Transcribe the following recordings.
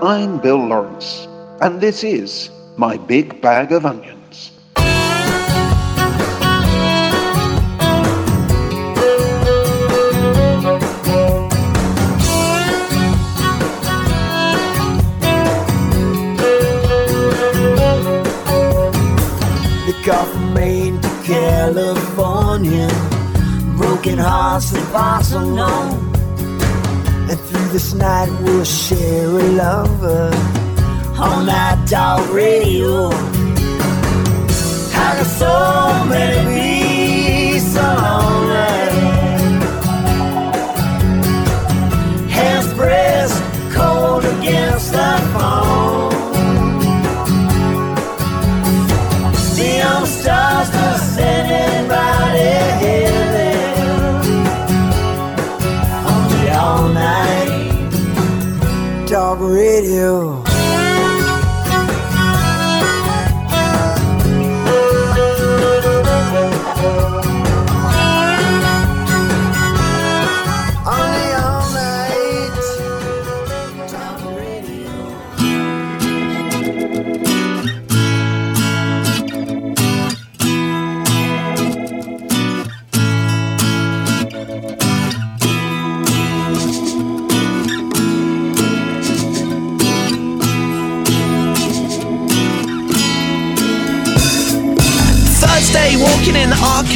I'm Bill Lawrence, and this is My Big Bag of Onions. They got from Maine to California, broken hearts that pass unknown. This night we'll share a lover on that dog radio. How can so many be so lonely?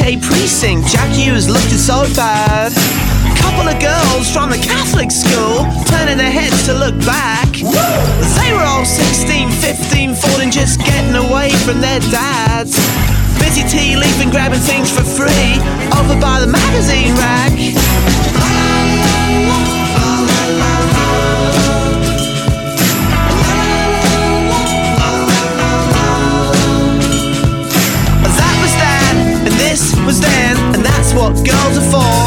Arcade precinct, Jack Hughes looking so bad. Couple of girls from the Catholic school turning their heads to look back. They were all 16, 15, 14, just getting away from their dads. Busy tea leaving, grabbing things for free over by the magazine rack. Girls are for.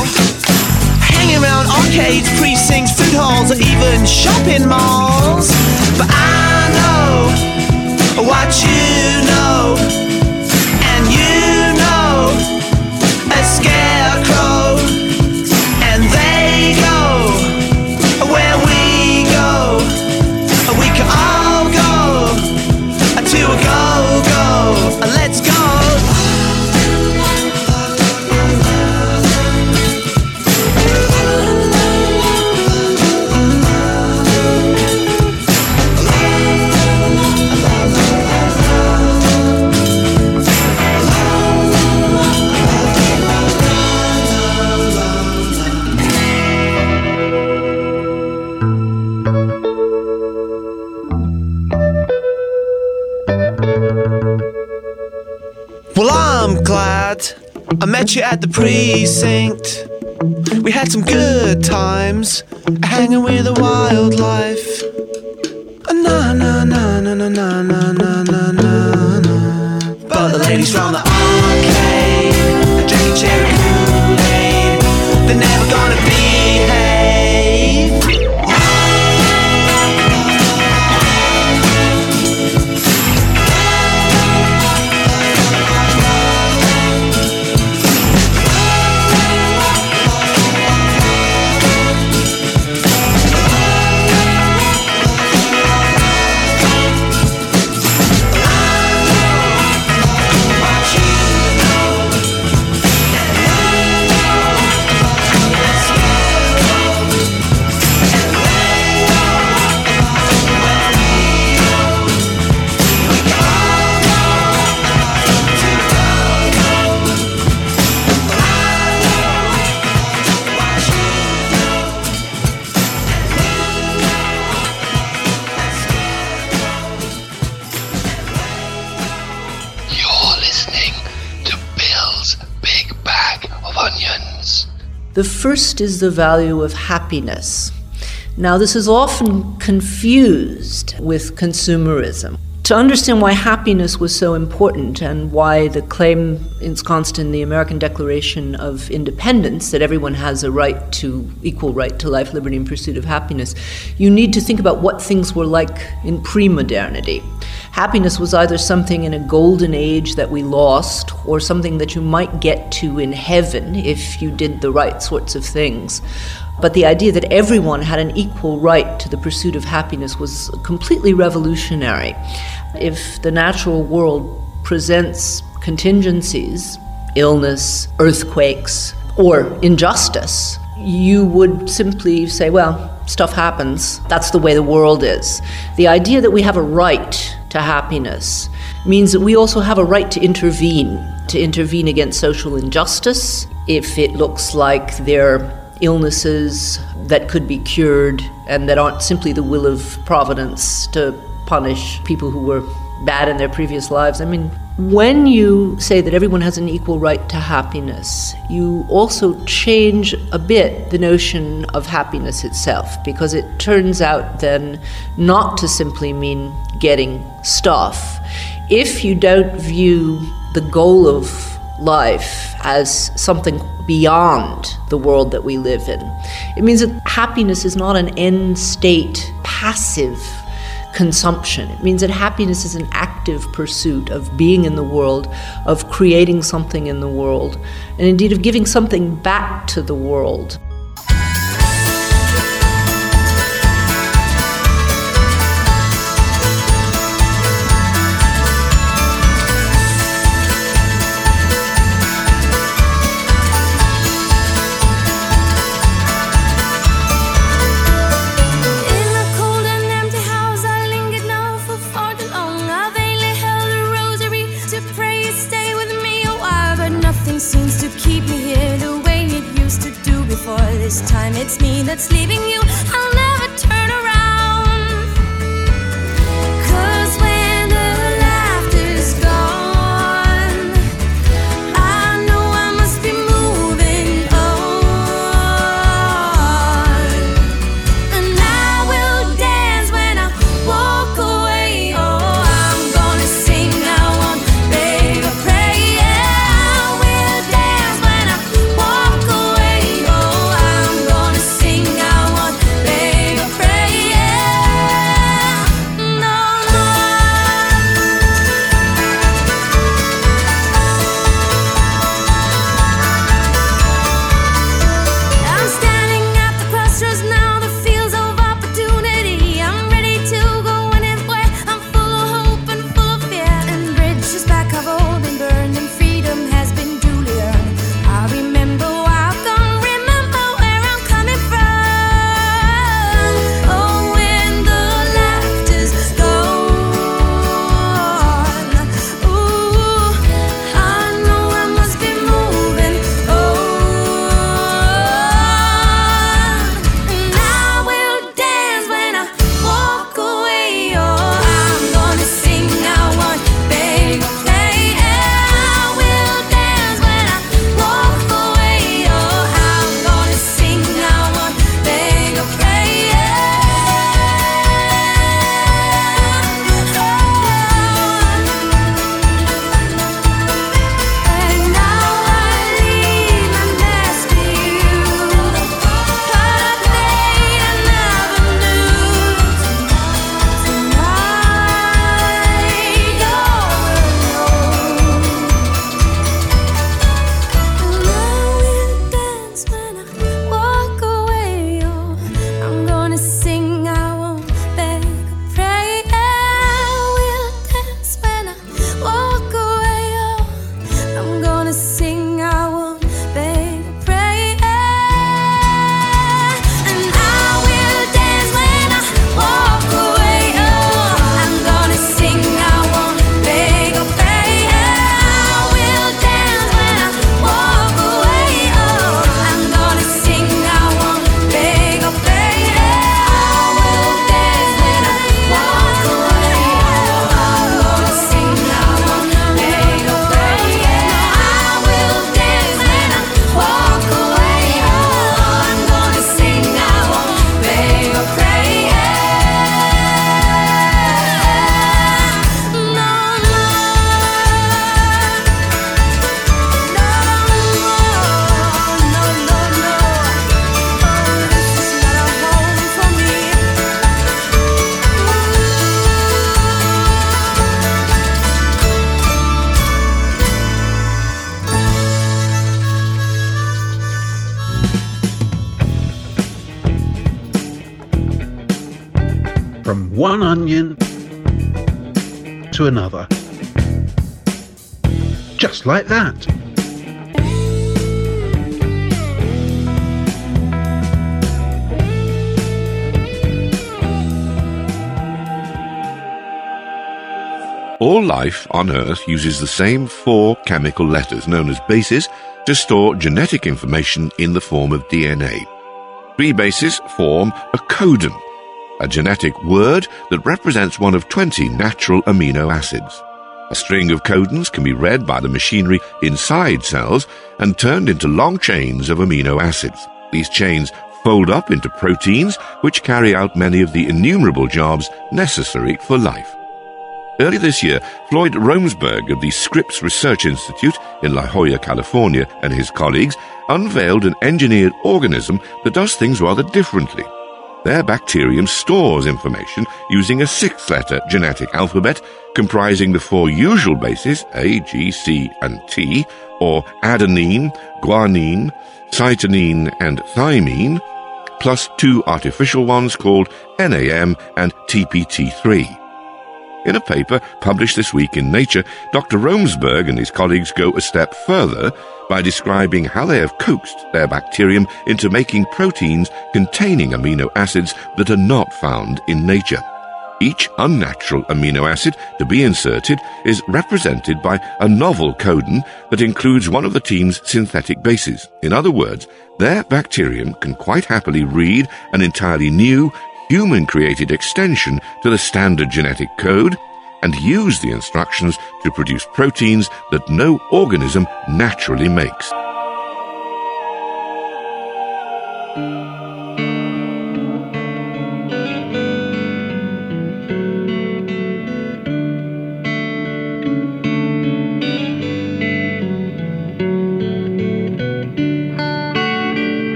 Hanging around arcades, precincts, food halls, or even shopping malls. But I know what you know, at the precinct. We had some good times hanging with the wildlife. Na na na na na na na na na na. But the ladies from the arcade are drinking cherry Kool-Aid. They're never gonna behave. First is the value of happiness. Now, this is often confused with consumerism. To understand why happiness was so important and why the claim ensconced in the American Declaration of Independence that everyone has a right to equal right to life, liberty, and pursuit of happiness, you need to think about what things were like in pre modernity. Happiness was either something in a golden age that we lost, or something that you might get to in heaven if you did the right sorts of things. But the idea that everyone had an equal right to the pursuit of happiness was completely revolutionary. If the natural world presents contingencies, illness, earthquakes, or injustice, you would simply say, well, stuff happens. That's the way the world is. The idea that we have a right to happiness means that we also have a right to intervene, to intervene against social injustice if it looks like there are illnesses that could be cured and that aren't simply the will of providence to punish people who were bad in their previous lives. I mean, when you say that everyone has an equal right to happiness, you also change a bit the notion of happiness itself because it turns out then not to simply mean getting stuff. If you don't view the goal of life as something beyond the world that we live in, it means that happiness is not an end state, passive consumption. It means that happiness is an active pursuit of being in the world, of creating something in the world, and indeed of giving something back to the world. It's me that's leaving you. One onion to another. Just like that. All life on Earth uses the same four chemical letters known as bases to store genetic information in the form of DNA. Three bases form a codon, a genetic word that represents one of 20 natural amino acids. A string of codons can be read by the machinery inside cells and turned into long chains of amino acids. These chains fold up into proteins which carry out many of the innumerable jobs necessary for life. Early this year, Floyd Romesberg of the Scripps Research Institute in La Jolla, California, and his colleagues unveiled an engineered organism that does things rather differently. Their bacterium stores information using a six letter genetic alphabet comprising the four usual bases A, G, C, and T, or adenine, guanine, cytosine, and thymine, plus two artificial ones called NAM and TPT3. In a paper published this week in Nature, Dr. Romesberg and his colleagues go a step further by describing how they have coaxed their bacterium into making proteins containing amino acids that are not found in nature. Each unnatural amino acid to be inserted is represented by a novel codon that includes one of the team's synthetic bases. In other words, their bacterium can quite happily read an entirely new, human created extension to the standard genetic code and use the instructions to produce proteins that no organism naturally makes.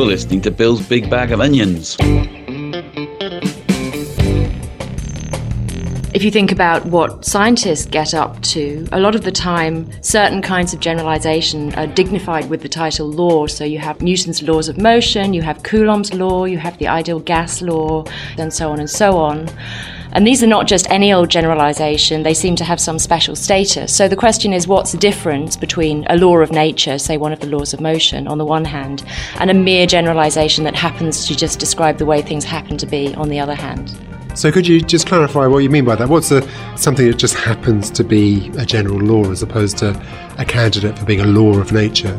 You're listening to Bill's Big Bag of Onions. If you think about what scientists get up to, a lot of the time, certain kinds of generalization are dignified with the title law. So you have Newton's laws of motion, you have Coulomb's law, you have the ideal gas law, and so on and so on. And these are not just any old generalization, they seem to have some special status. So the question is what's the difference between a law of nature, say one of the laws of motion, on the one hand, and a mere generalization that happens to just describe the way things happen to be on the other hand? So could you just clarify what you mean by that? What's a, something that just happens to be a general law as opposed to a candidate for being a law of nature?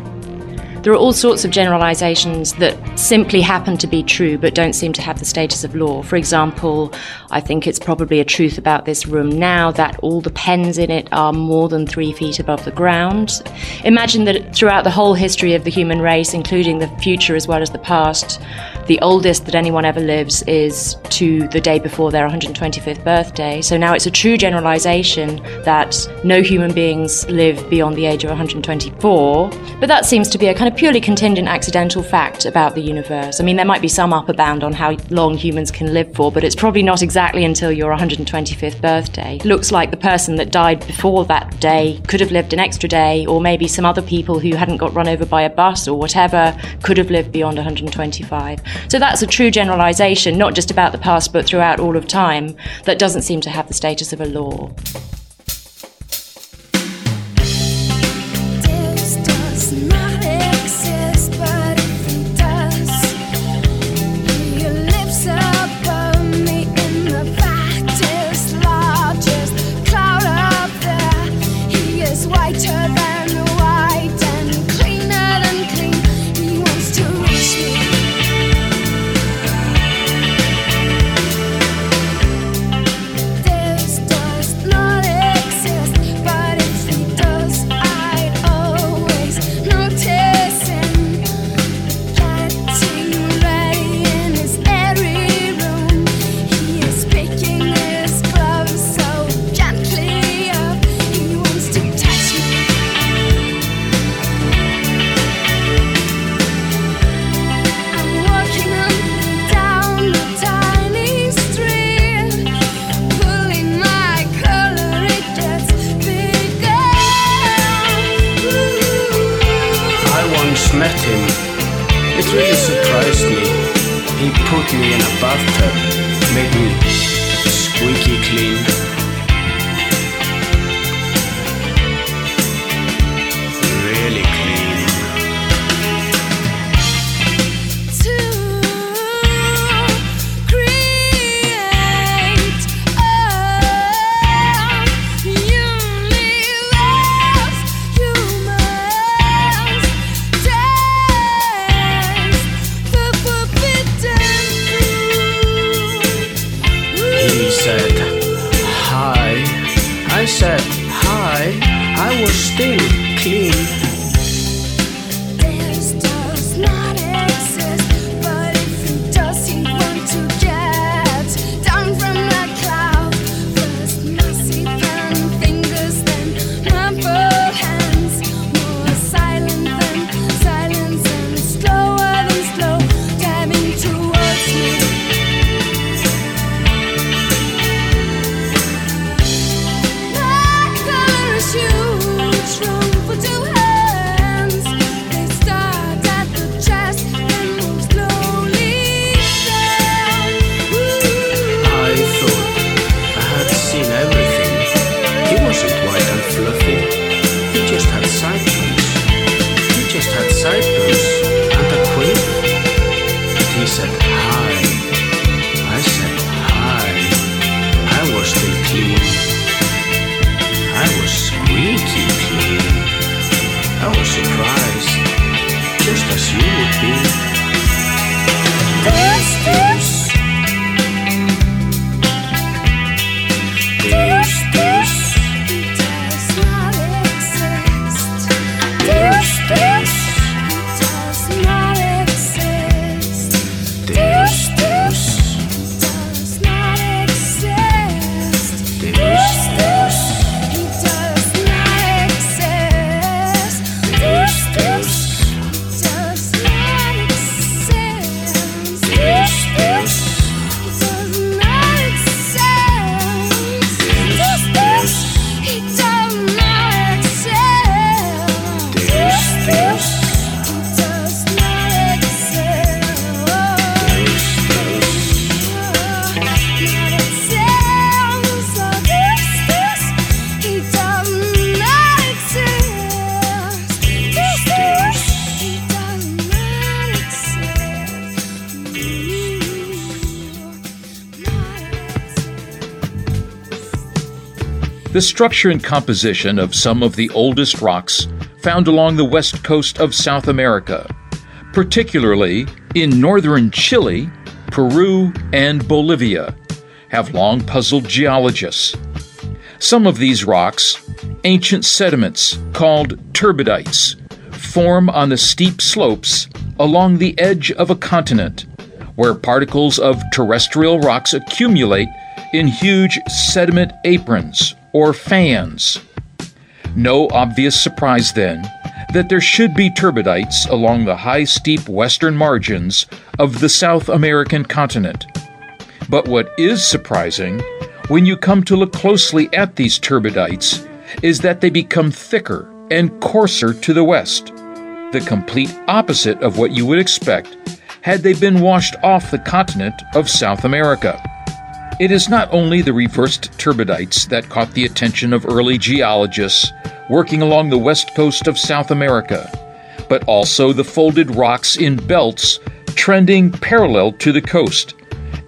There are all sorts of generalizations that simply happen to be true but don't seem to have the status of law. For example, I think it's probably a truth about this room now that all the pens in it are more than three feet above the ground. Imagine that throughout the whole history of the human race, including the future as well as the past, the oldest that anyone ever lives is to the day before their 125th birthday. So now it's a true generalization that no human beings live beyond the age of 124. But that seems to be a kind of purely contingent accidental fact about the universe. I mean, there might be some upper bound on how long humans can live for, but it's probably not exactly until your 125th birthday. Looks like the person that died before that day could have lived an extra day, or maybe some other people who hadn't got run over by a bus or whatever could have lived beyond 125. So that's a true generalization, not just about the past, but throughout all of time, that doesn't seem to have the status of a law. Said, Hi. I said, Hi. I was still clean. The structure and composition of some of the oldest rocks found along the west coast of South America, particularly in northern Chile, Peru, and Bolivia, have long puzzled geologists. Some of these rocks, ancient sediments called turbidites, form on the steep slopes along the edge of a continent, where particles of terrestrial rocks accumulate in huge sediment aprons or fans. No obvious surprise, then, that there should be turbidites along the high, steep western margins of the South American continent. But what is surprising, when you come to look closely at these turbidites, is that they become thicker and coarser to the west, the complete opposite of what you would expect had they been washed off the continent of South America. It is not only the reversed turbidites that caught the attention of early geologists working along the west coast of South America, but also the folded rocks in belts trending parallel to the coast,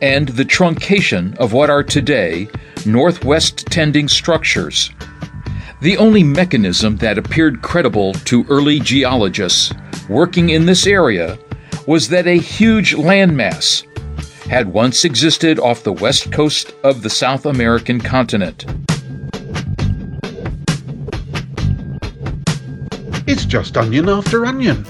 and the truncation of what are today northwest tending structures. The only mechanism that appeared credible to early geologists working in this area was that a huge landmass had once existed off the west coast of the South American continent. It's just onion after onion.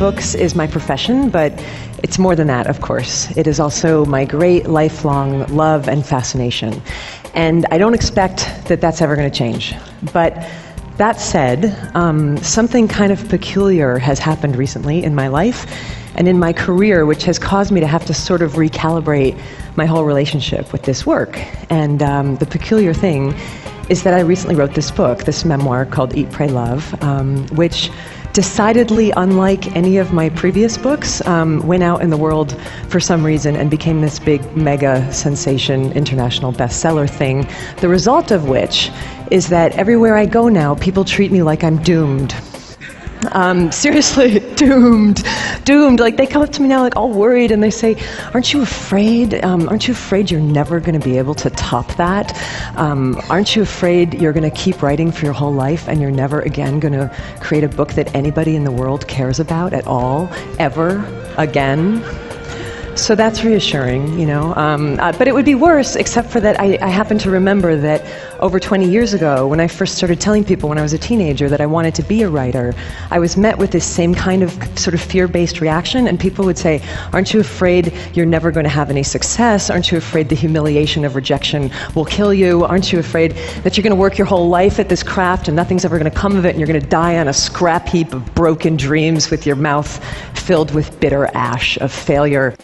Books is my profession, but it's more than that, of course. It is also my great lifelong love and fascination. And I don't expect that that's ever going to change. But that said, um, something kind of peculiar has happened recently in my life and in my career, which has caused me to have to sort of recalibrate my whole relationship with this work. And um, the peculiar thing is that I recently wrote this book, this memoir called Eat, Pray, Love, um, which decidedly unlike any of my previous books, um, went out in the world for some reason and became this big mega sensation, international bestseller thing. The result of which is that everywhere I go now, people treat me like I'm doomed. Um, seriously, doomed, doomed. Like they come up to me now, like all worried, and they say, "Aren't you afraid? Um, aren't you afraid you're never going to be able to top that? Um, aren't you afraid you're going to keep writing for your whole life and you're never again going to create a book that anybody in the world cares about at all, ever again?" So that's reassuring, you know. Um, uh, but it would be worse, except for that I, I happen to remember that over 20 years ago, when I first started telling people when I was a teenager that I wanted to be a writer, I was met with this same kind of sort of fear based reaction. And people would say, Aren't you afraid you're never going to have any success? Aren't you afraid the humiliation of rejection will kill you? Aren't you afraid that you're going to work your whole life at this craft and nothing's ever going to come of it and you're going to die on a scrap heap of broken dreams with your mouth filled with bitter ash of failure?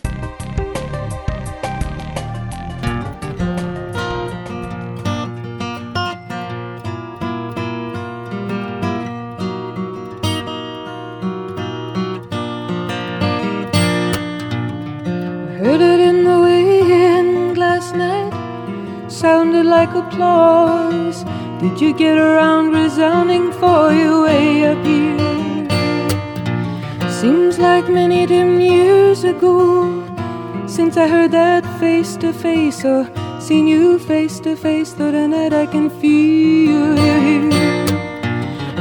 Did you get around resounding for you way up here? Seems like many dim years ago since I heard that face to face or seen you face to face. Though tonight I can feel you here.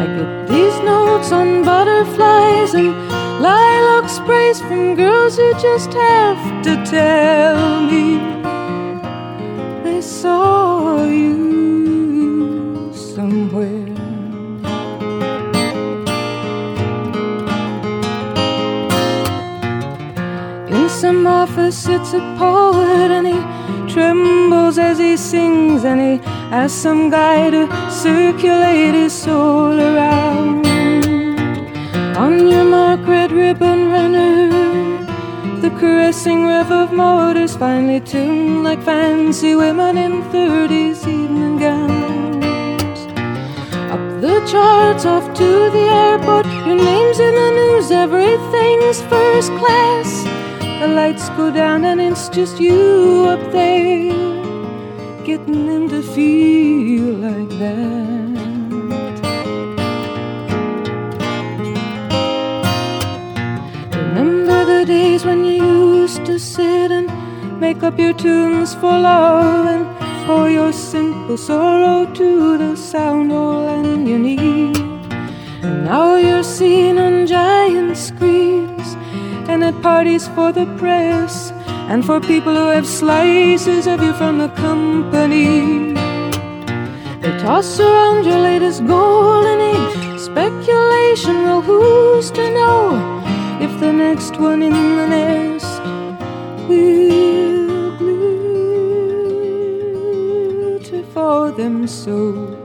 I get these notes on butterflies and lilac sprays from girls who just have to tell me office sits a poet and he trembles as he sings and he asks some guy to circulate his soul around. On your mark, red ribbon runner, the caressing rev of motors finely tuned like fancy women in 30s evening gowns. Up the charts, off to the airport, your name's in the news, everything's first class. The lights go down and it's just you up there, getting them to feel like that. Remember the days when you used to sit and make up your tunes for love and pour your simple sorrow to the sound all and you need. And now you're seen on giant screens and at parties for the press and for people who have slices of you from the company. They toss around your latest golden age speculation. Well, who's to know if the next one in the nest will glitter for them so?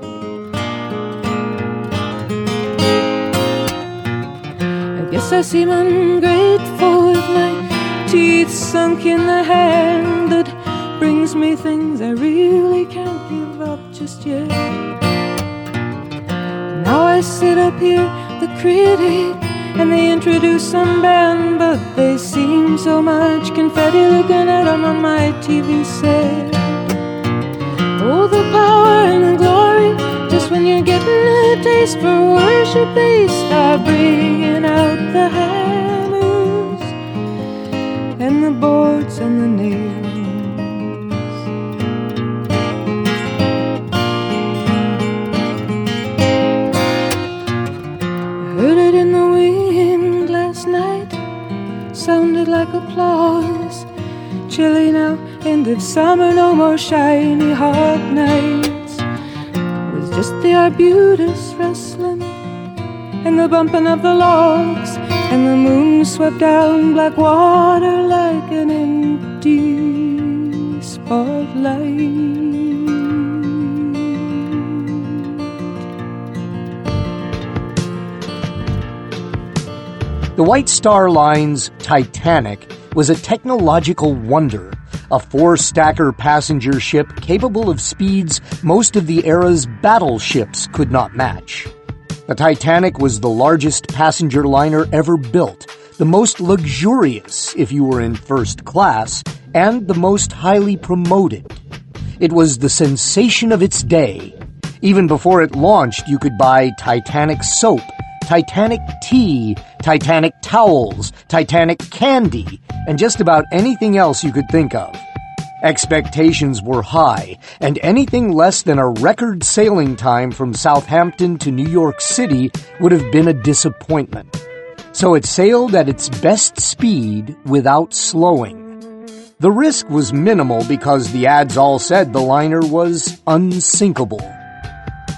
I seem ungrateful with my teeth sunk in the hand that brings me things I really can't give up just yet. Now I sit up here, the critic, and they introduce some band, but they seem so much confetti looking at 'em on my TV set. Oh, the power and the glory, when you're getting a taste for worship, they start bringing out the hammers and the boards and the nails. Heard it in the wind last night, sounded like applause. Chilly now, end of summer, no more shiny hot nights. Just the arbutus rustling and the bumping of the logs, and the moon swept down black water like an empty spotlight. The White Star Line's Titanic was a technological wonder, a four stacker passenger ship capable of speeds most of the era's battleships could not match. The Titanic was the largest passenger liner ever built, the most luxurious if you were in first class, and the most highly promoted. It was the sensation of its day. Even before it launched, you could buy Titanic soap Titanic tea, Titanic towels, Titanic candy, and just about anything else you could think of. Expectations were high, and anything less than a record sailing time from Southampton to New York City would have been a disappointment. So it sailed at its best speed without slowing. The risk was minimal because the ads all said the liner was unsinkable.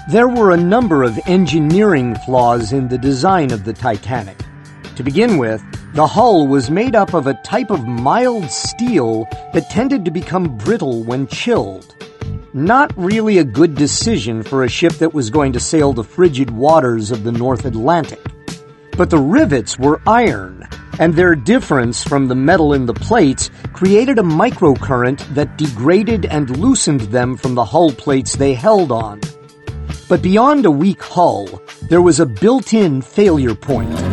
There were a number of engineering flaws in the design of the Titanic. To begin with, the hull was made up of a type of mild steel that tended to become brittle when chilled. Not really a good decision for a ship that was going to sail the frigid waters of the North Atlantic. But the rivets were iron, and their difference from the metal in the plates created a microcurrent that degraded and loosened them from the hull plates they held on. But beyond a weak hull, there was a built-in failure point.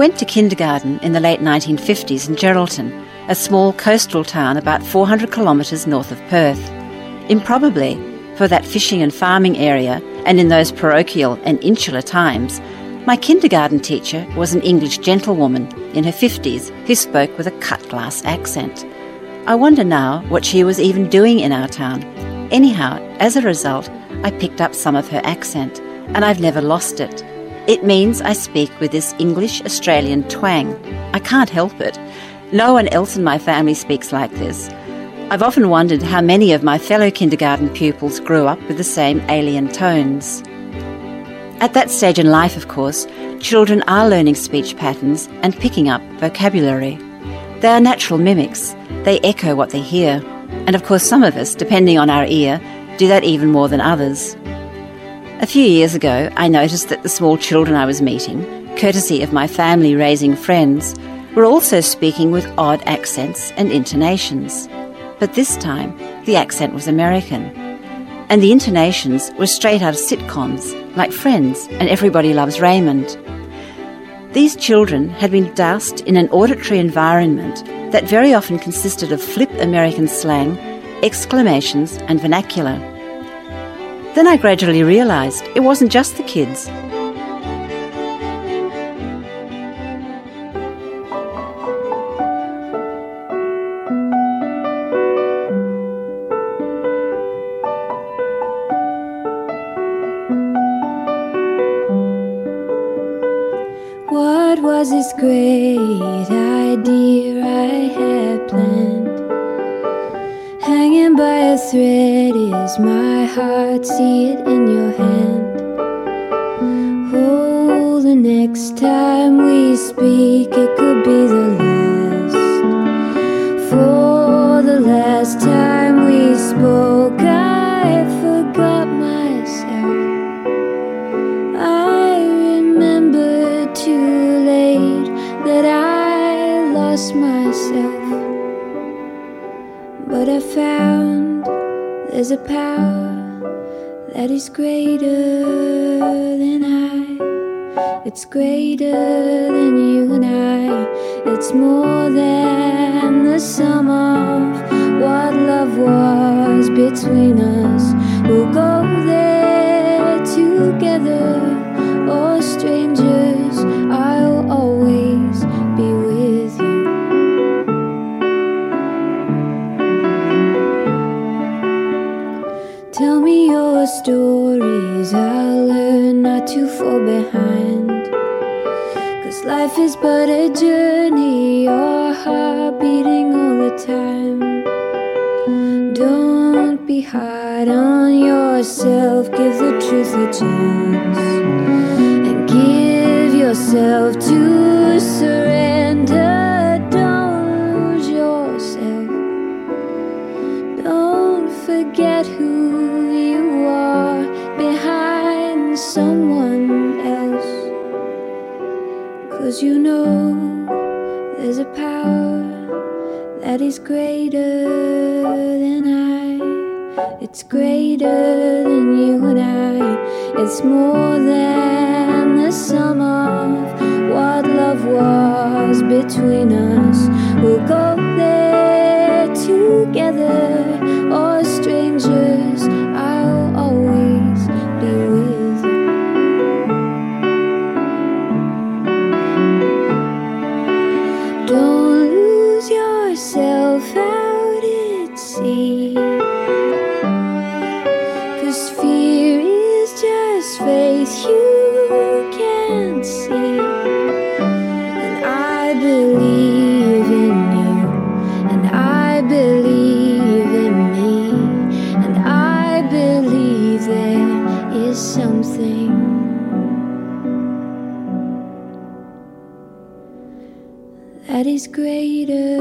Went to kindergarten in the late 1950s in Geraldton, a small coastal town about 400 kilometres north of Perth. Improbably, for that fishing and farming area, and in those parochial and insular times, my kindergarten teacher was an English gentlewoman in her 50s who spoke with a cut glass accent. I wonder now what she was even doing in our town. Anyhow, as a result, I picked up some of her accent, and I've never lost it. It means I speak with this English Australian twang. I can't help it. No one else in my family speaks like this. I've often wondered how many of my fellow kindergarten pupils grew up with the same alien tones. At that stage in life, of course, children are learning speech patterns and picking up vocabulary. They are natural mimics, they echo what they hear. And of course, some of us, depending on our ear, do that even more than others. A few years ago, I noticed that the small children I was meeting, courtesy of my family raising friends, were also speaking with odd accents and intonations. But this time, the accent was American. And the intonations were straight out of sitcoms, like Friends and Everybody Loves Raymond. These children had been doused in an auditory environment that very often consisted of flip American slang, exclamations, and vernacular. Then I gradually realised it wasn't just the kids. What was this great forget who you are behind someone else. Cause you know there's a power that is greater than I. It's greater than you and I. It's more than the sum of what love was between us. We'll go is greater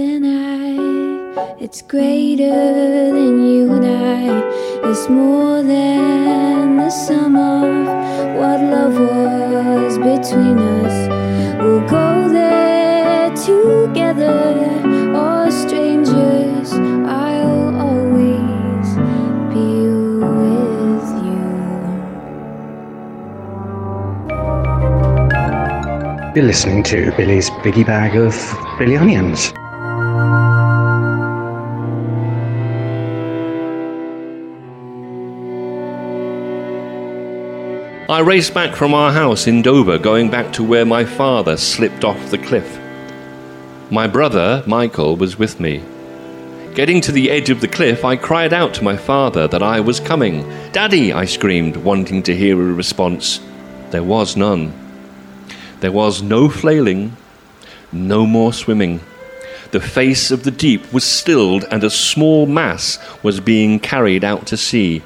than I. It's greater than you and I. It's more than the sum of what love was between us. We'll go there together You're listening to Billy's Biggie Bag of Billy Onions. I raced back from our house in Dover, going back to where my father slipped off the cliff. My brother, Michael, was with me. Getting to the edge of the cliff, I cried out to my father that I was coming. Daddy, I screamed, wanting to hear a response. There was none. There was no flailing, no more swimming. The face of the deep was stilled, and a small mass was being carried out to sea.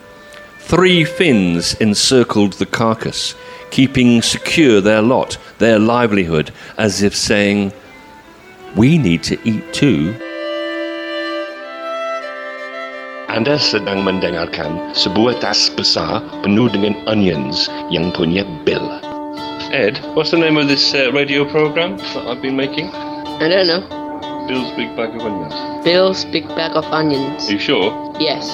Three fins encircled the carcass, keeping secure their lot, their livelihood, as if saying, We need to eat too. Anda sedang mendengarkan sebuah tas besar penuh dengan onions yang punya Bill. Ed, what's the name of this uh, radio program that I've been making? I don't know. Bill's Big Bag of Onions. Bill's Big Bag of Onions. Are you sure? Yes.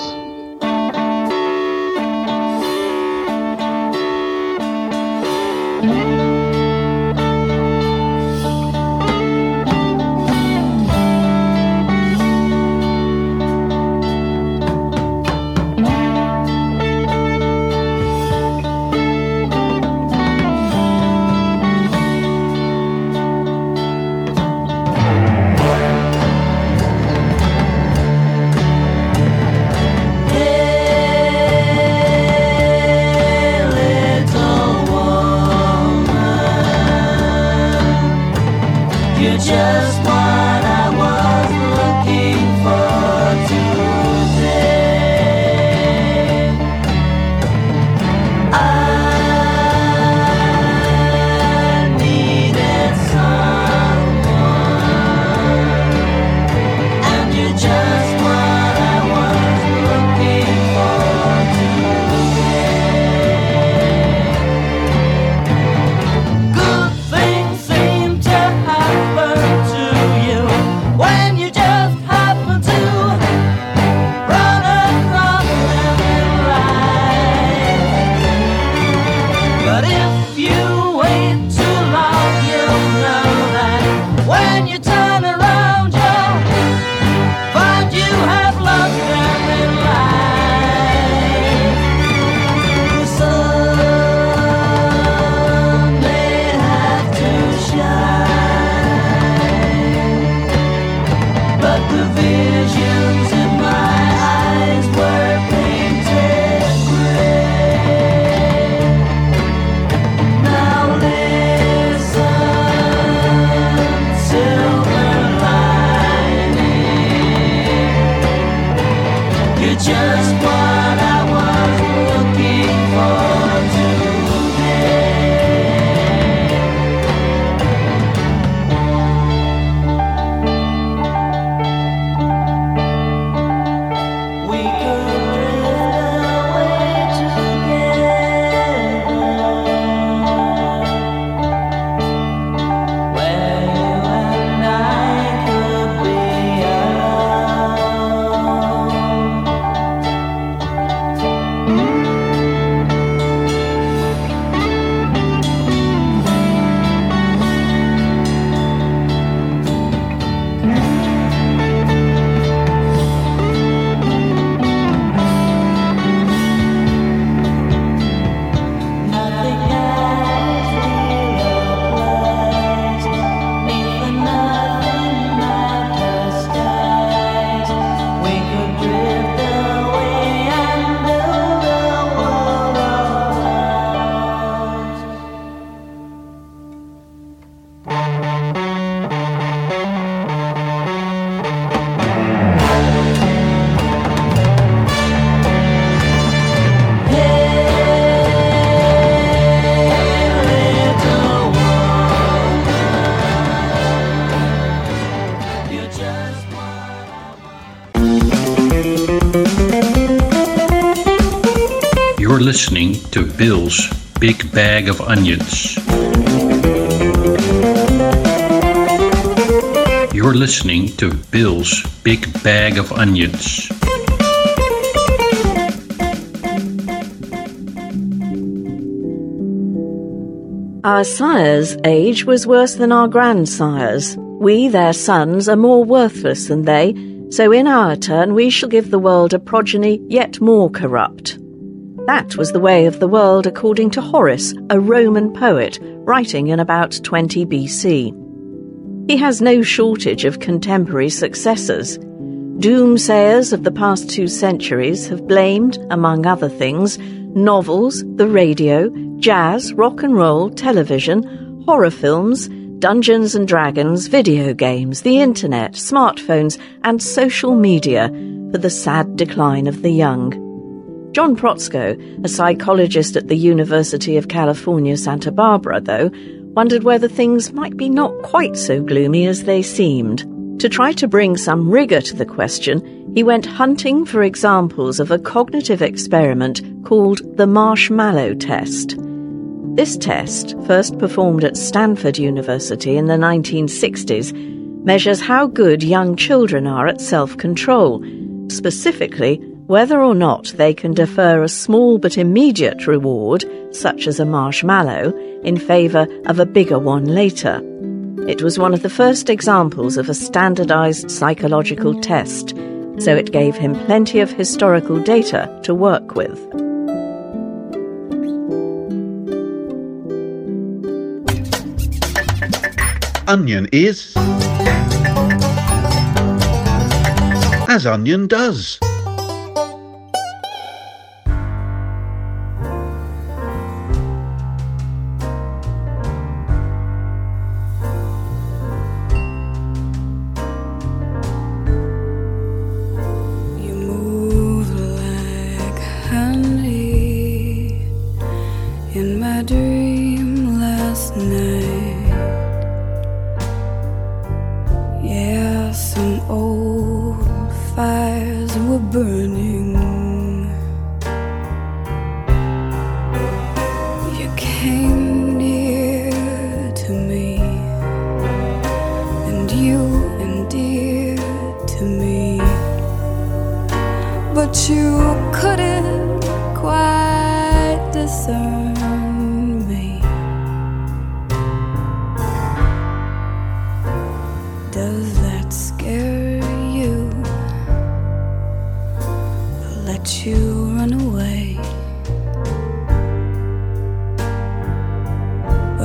Bag of Onions. You're listening to Bill's Big Bag of Onions. Our sires' age was worse than our grandsires. We, their sons, are more worthless than they, so in our turn we shall give the world a progeny yet more corrupt. That was the way of the world according to Horace, a Roman poet, writing in about 20 BC. He has no shortage of contemporary successors. Doomsayers of the past two centuries have blamed, among other things, novels, the radio, jazz, rock and roll, television, horror films, Dungeons and Dragons, video games, the internet, smartphones, and social media for the sad decline of the young. John Protzko, a psychologist at the University of California, Santa Barbara, though, wondered whether things might be not quite so gloomy as they seemed. To try to bring some rigour to the question, he went hunting for examples of a cognitive experiment called the marshmallow test. This test, first performed at Stanford University in the 1960s, measures how good young children are at self control, specifically whether or not they can defer a small but immediate reward, such as a marshmallow, in favour of a bigger one later. It was one of the first examples of a standardized psychological test, so it gave him plenty of historical data to work with. Onion is. As onion does.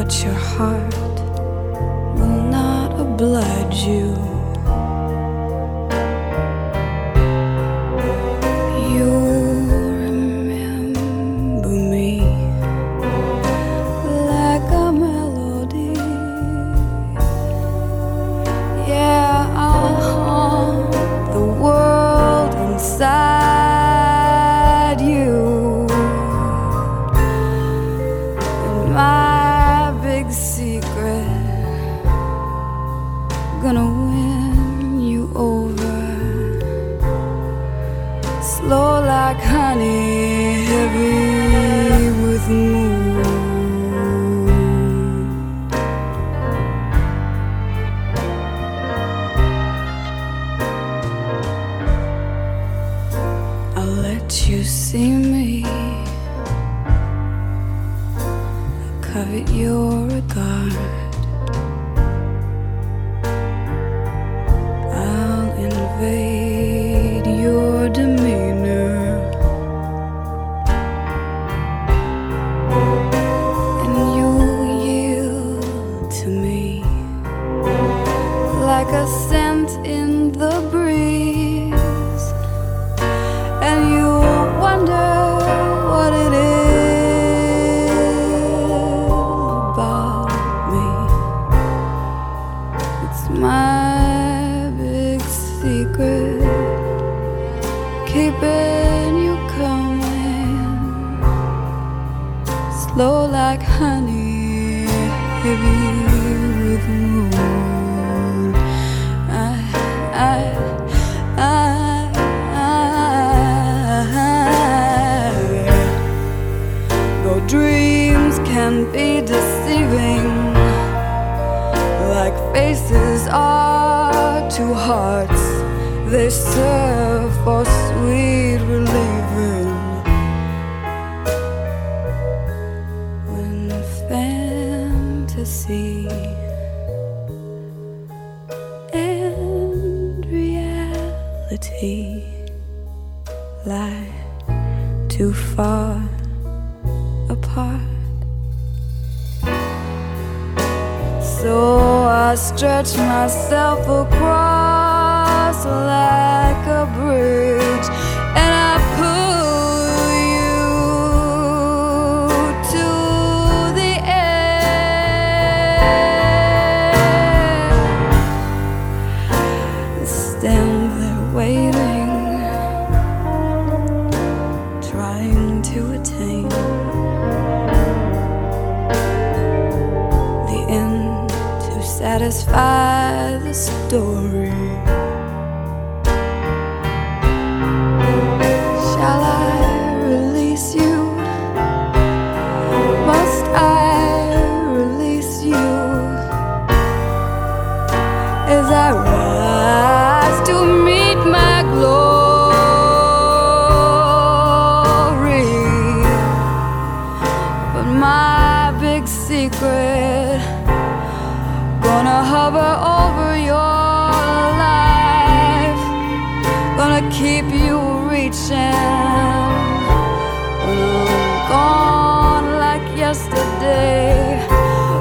But your heart will not oblige you.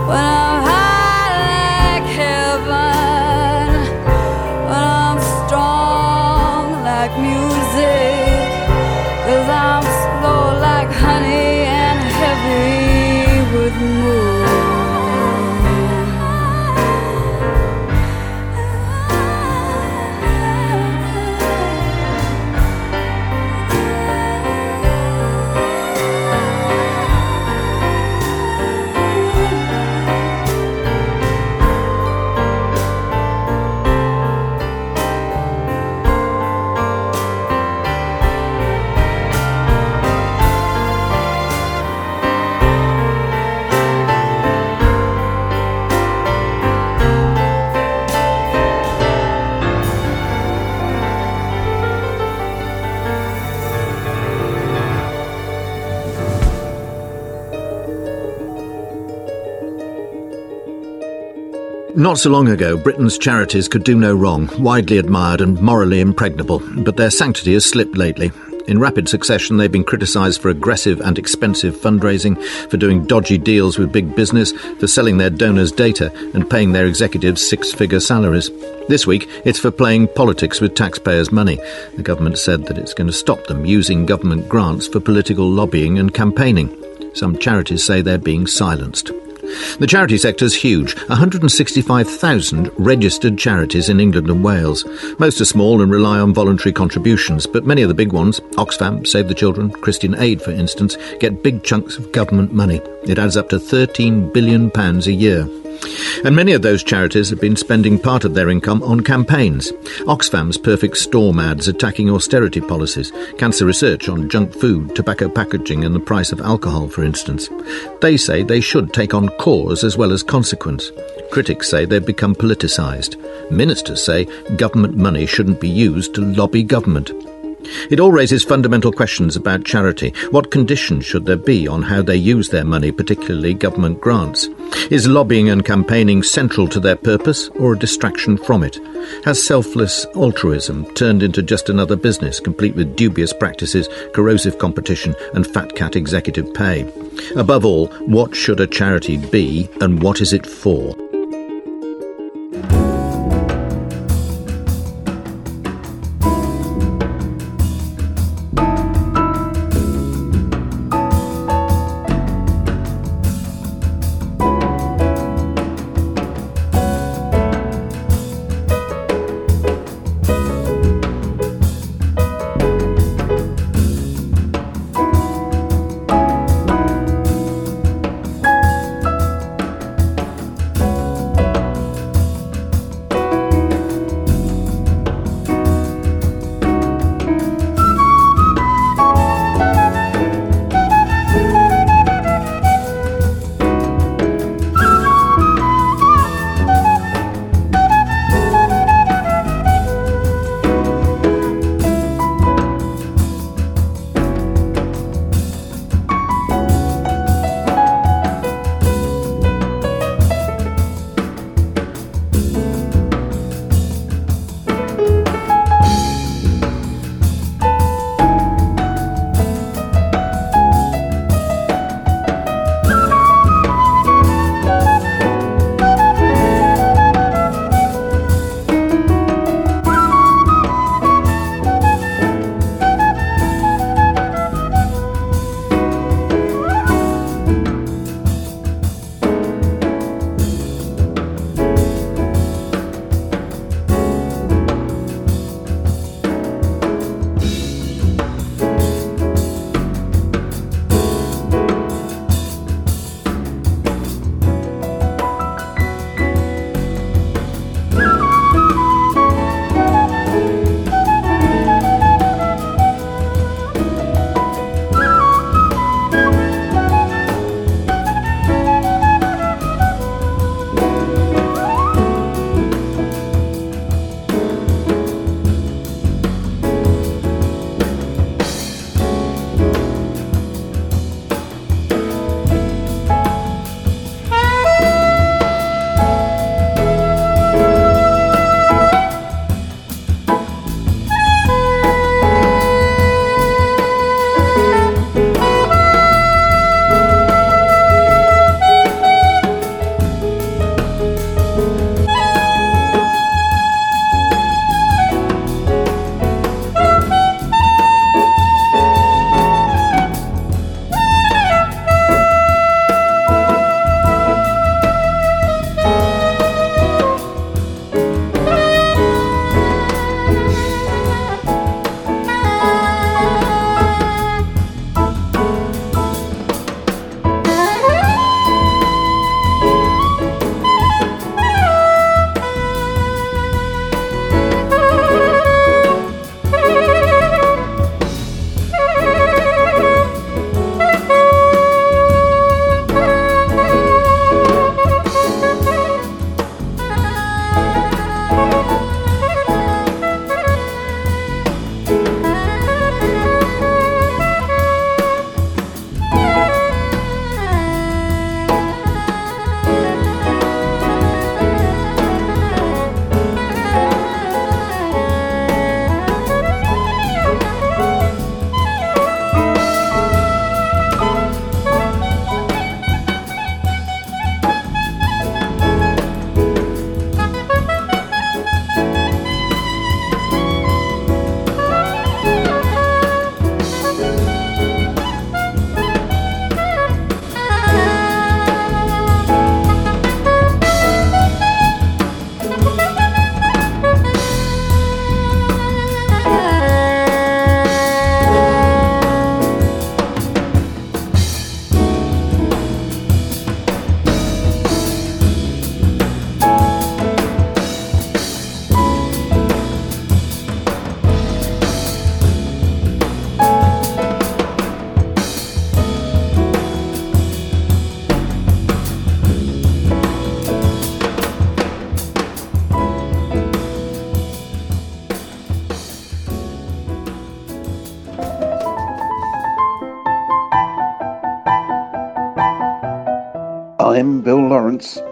When I'm high Not so long ago, Britain's charities could do no wrong, widely admired and morally impregnable, but their sanctity has slipped lately. In rapid succession, they've been criticised for aggressive and expensive fundraising, for doing dodgy deals with big business, for selling their donors' data and paying their executives six figure salaries. This week, it's for playing politics with taxpayers' money. The government said that it's going to stop them using government grants for political lobbying and campaigning. Some charities say they're being silenced. The charity sector's huge 165,000 registered charities in England and Wales. Most are small and rely on voluntary contributions, but many of the big ones, Oxfam, Save the Children, Christian Aid, for instance, get big chunks of government money. It adds up to £13 billion a year. And many of those charities have been spending part of their income on campaigns. Oxfam's perfect storm ads attacking austerity policies, cancer research on junk food, tobacco packaging, and the price of alcohol, for instance. They say they should take on cause as well as consequence. Critics say they've become politicised. Ministers say government money shouldn't be used to lobby government. It all raises fundamental questions about charity. What conditions should there be on how they use their money, particularly government grants? Is lobbying and campaigning central to their purpose or a distraction from it? Has selfless altruism turned into just another business, complete with dubious practices, corrosive competition, and fat cat executive pay? Above all, what should a charity be and what is it for?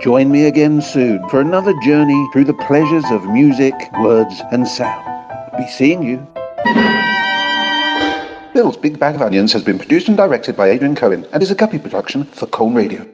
Join me again soon for another journey through the pleasures of music, words, and sound. Be seeing you. Bill's Big Bag of Onions has been produced and directed by Adrian Cohen and is a Guppy production for Colne Radio.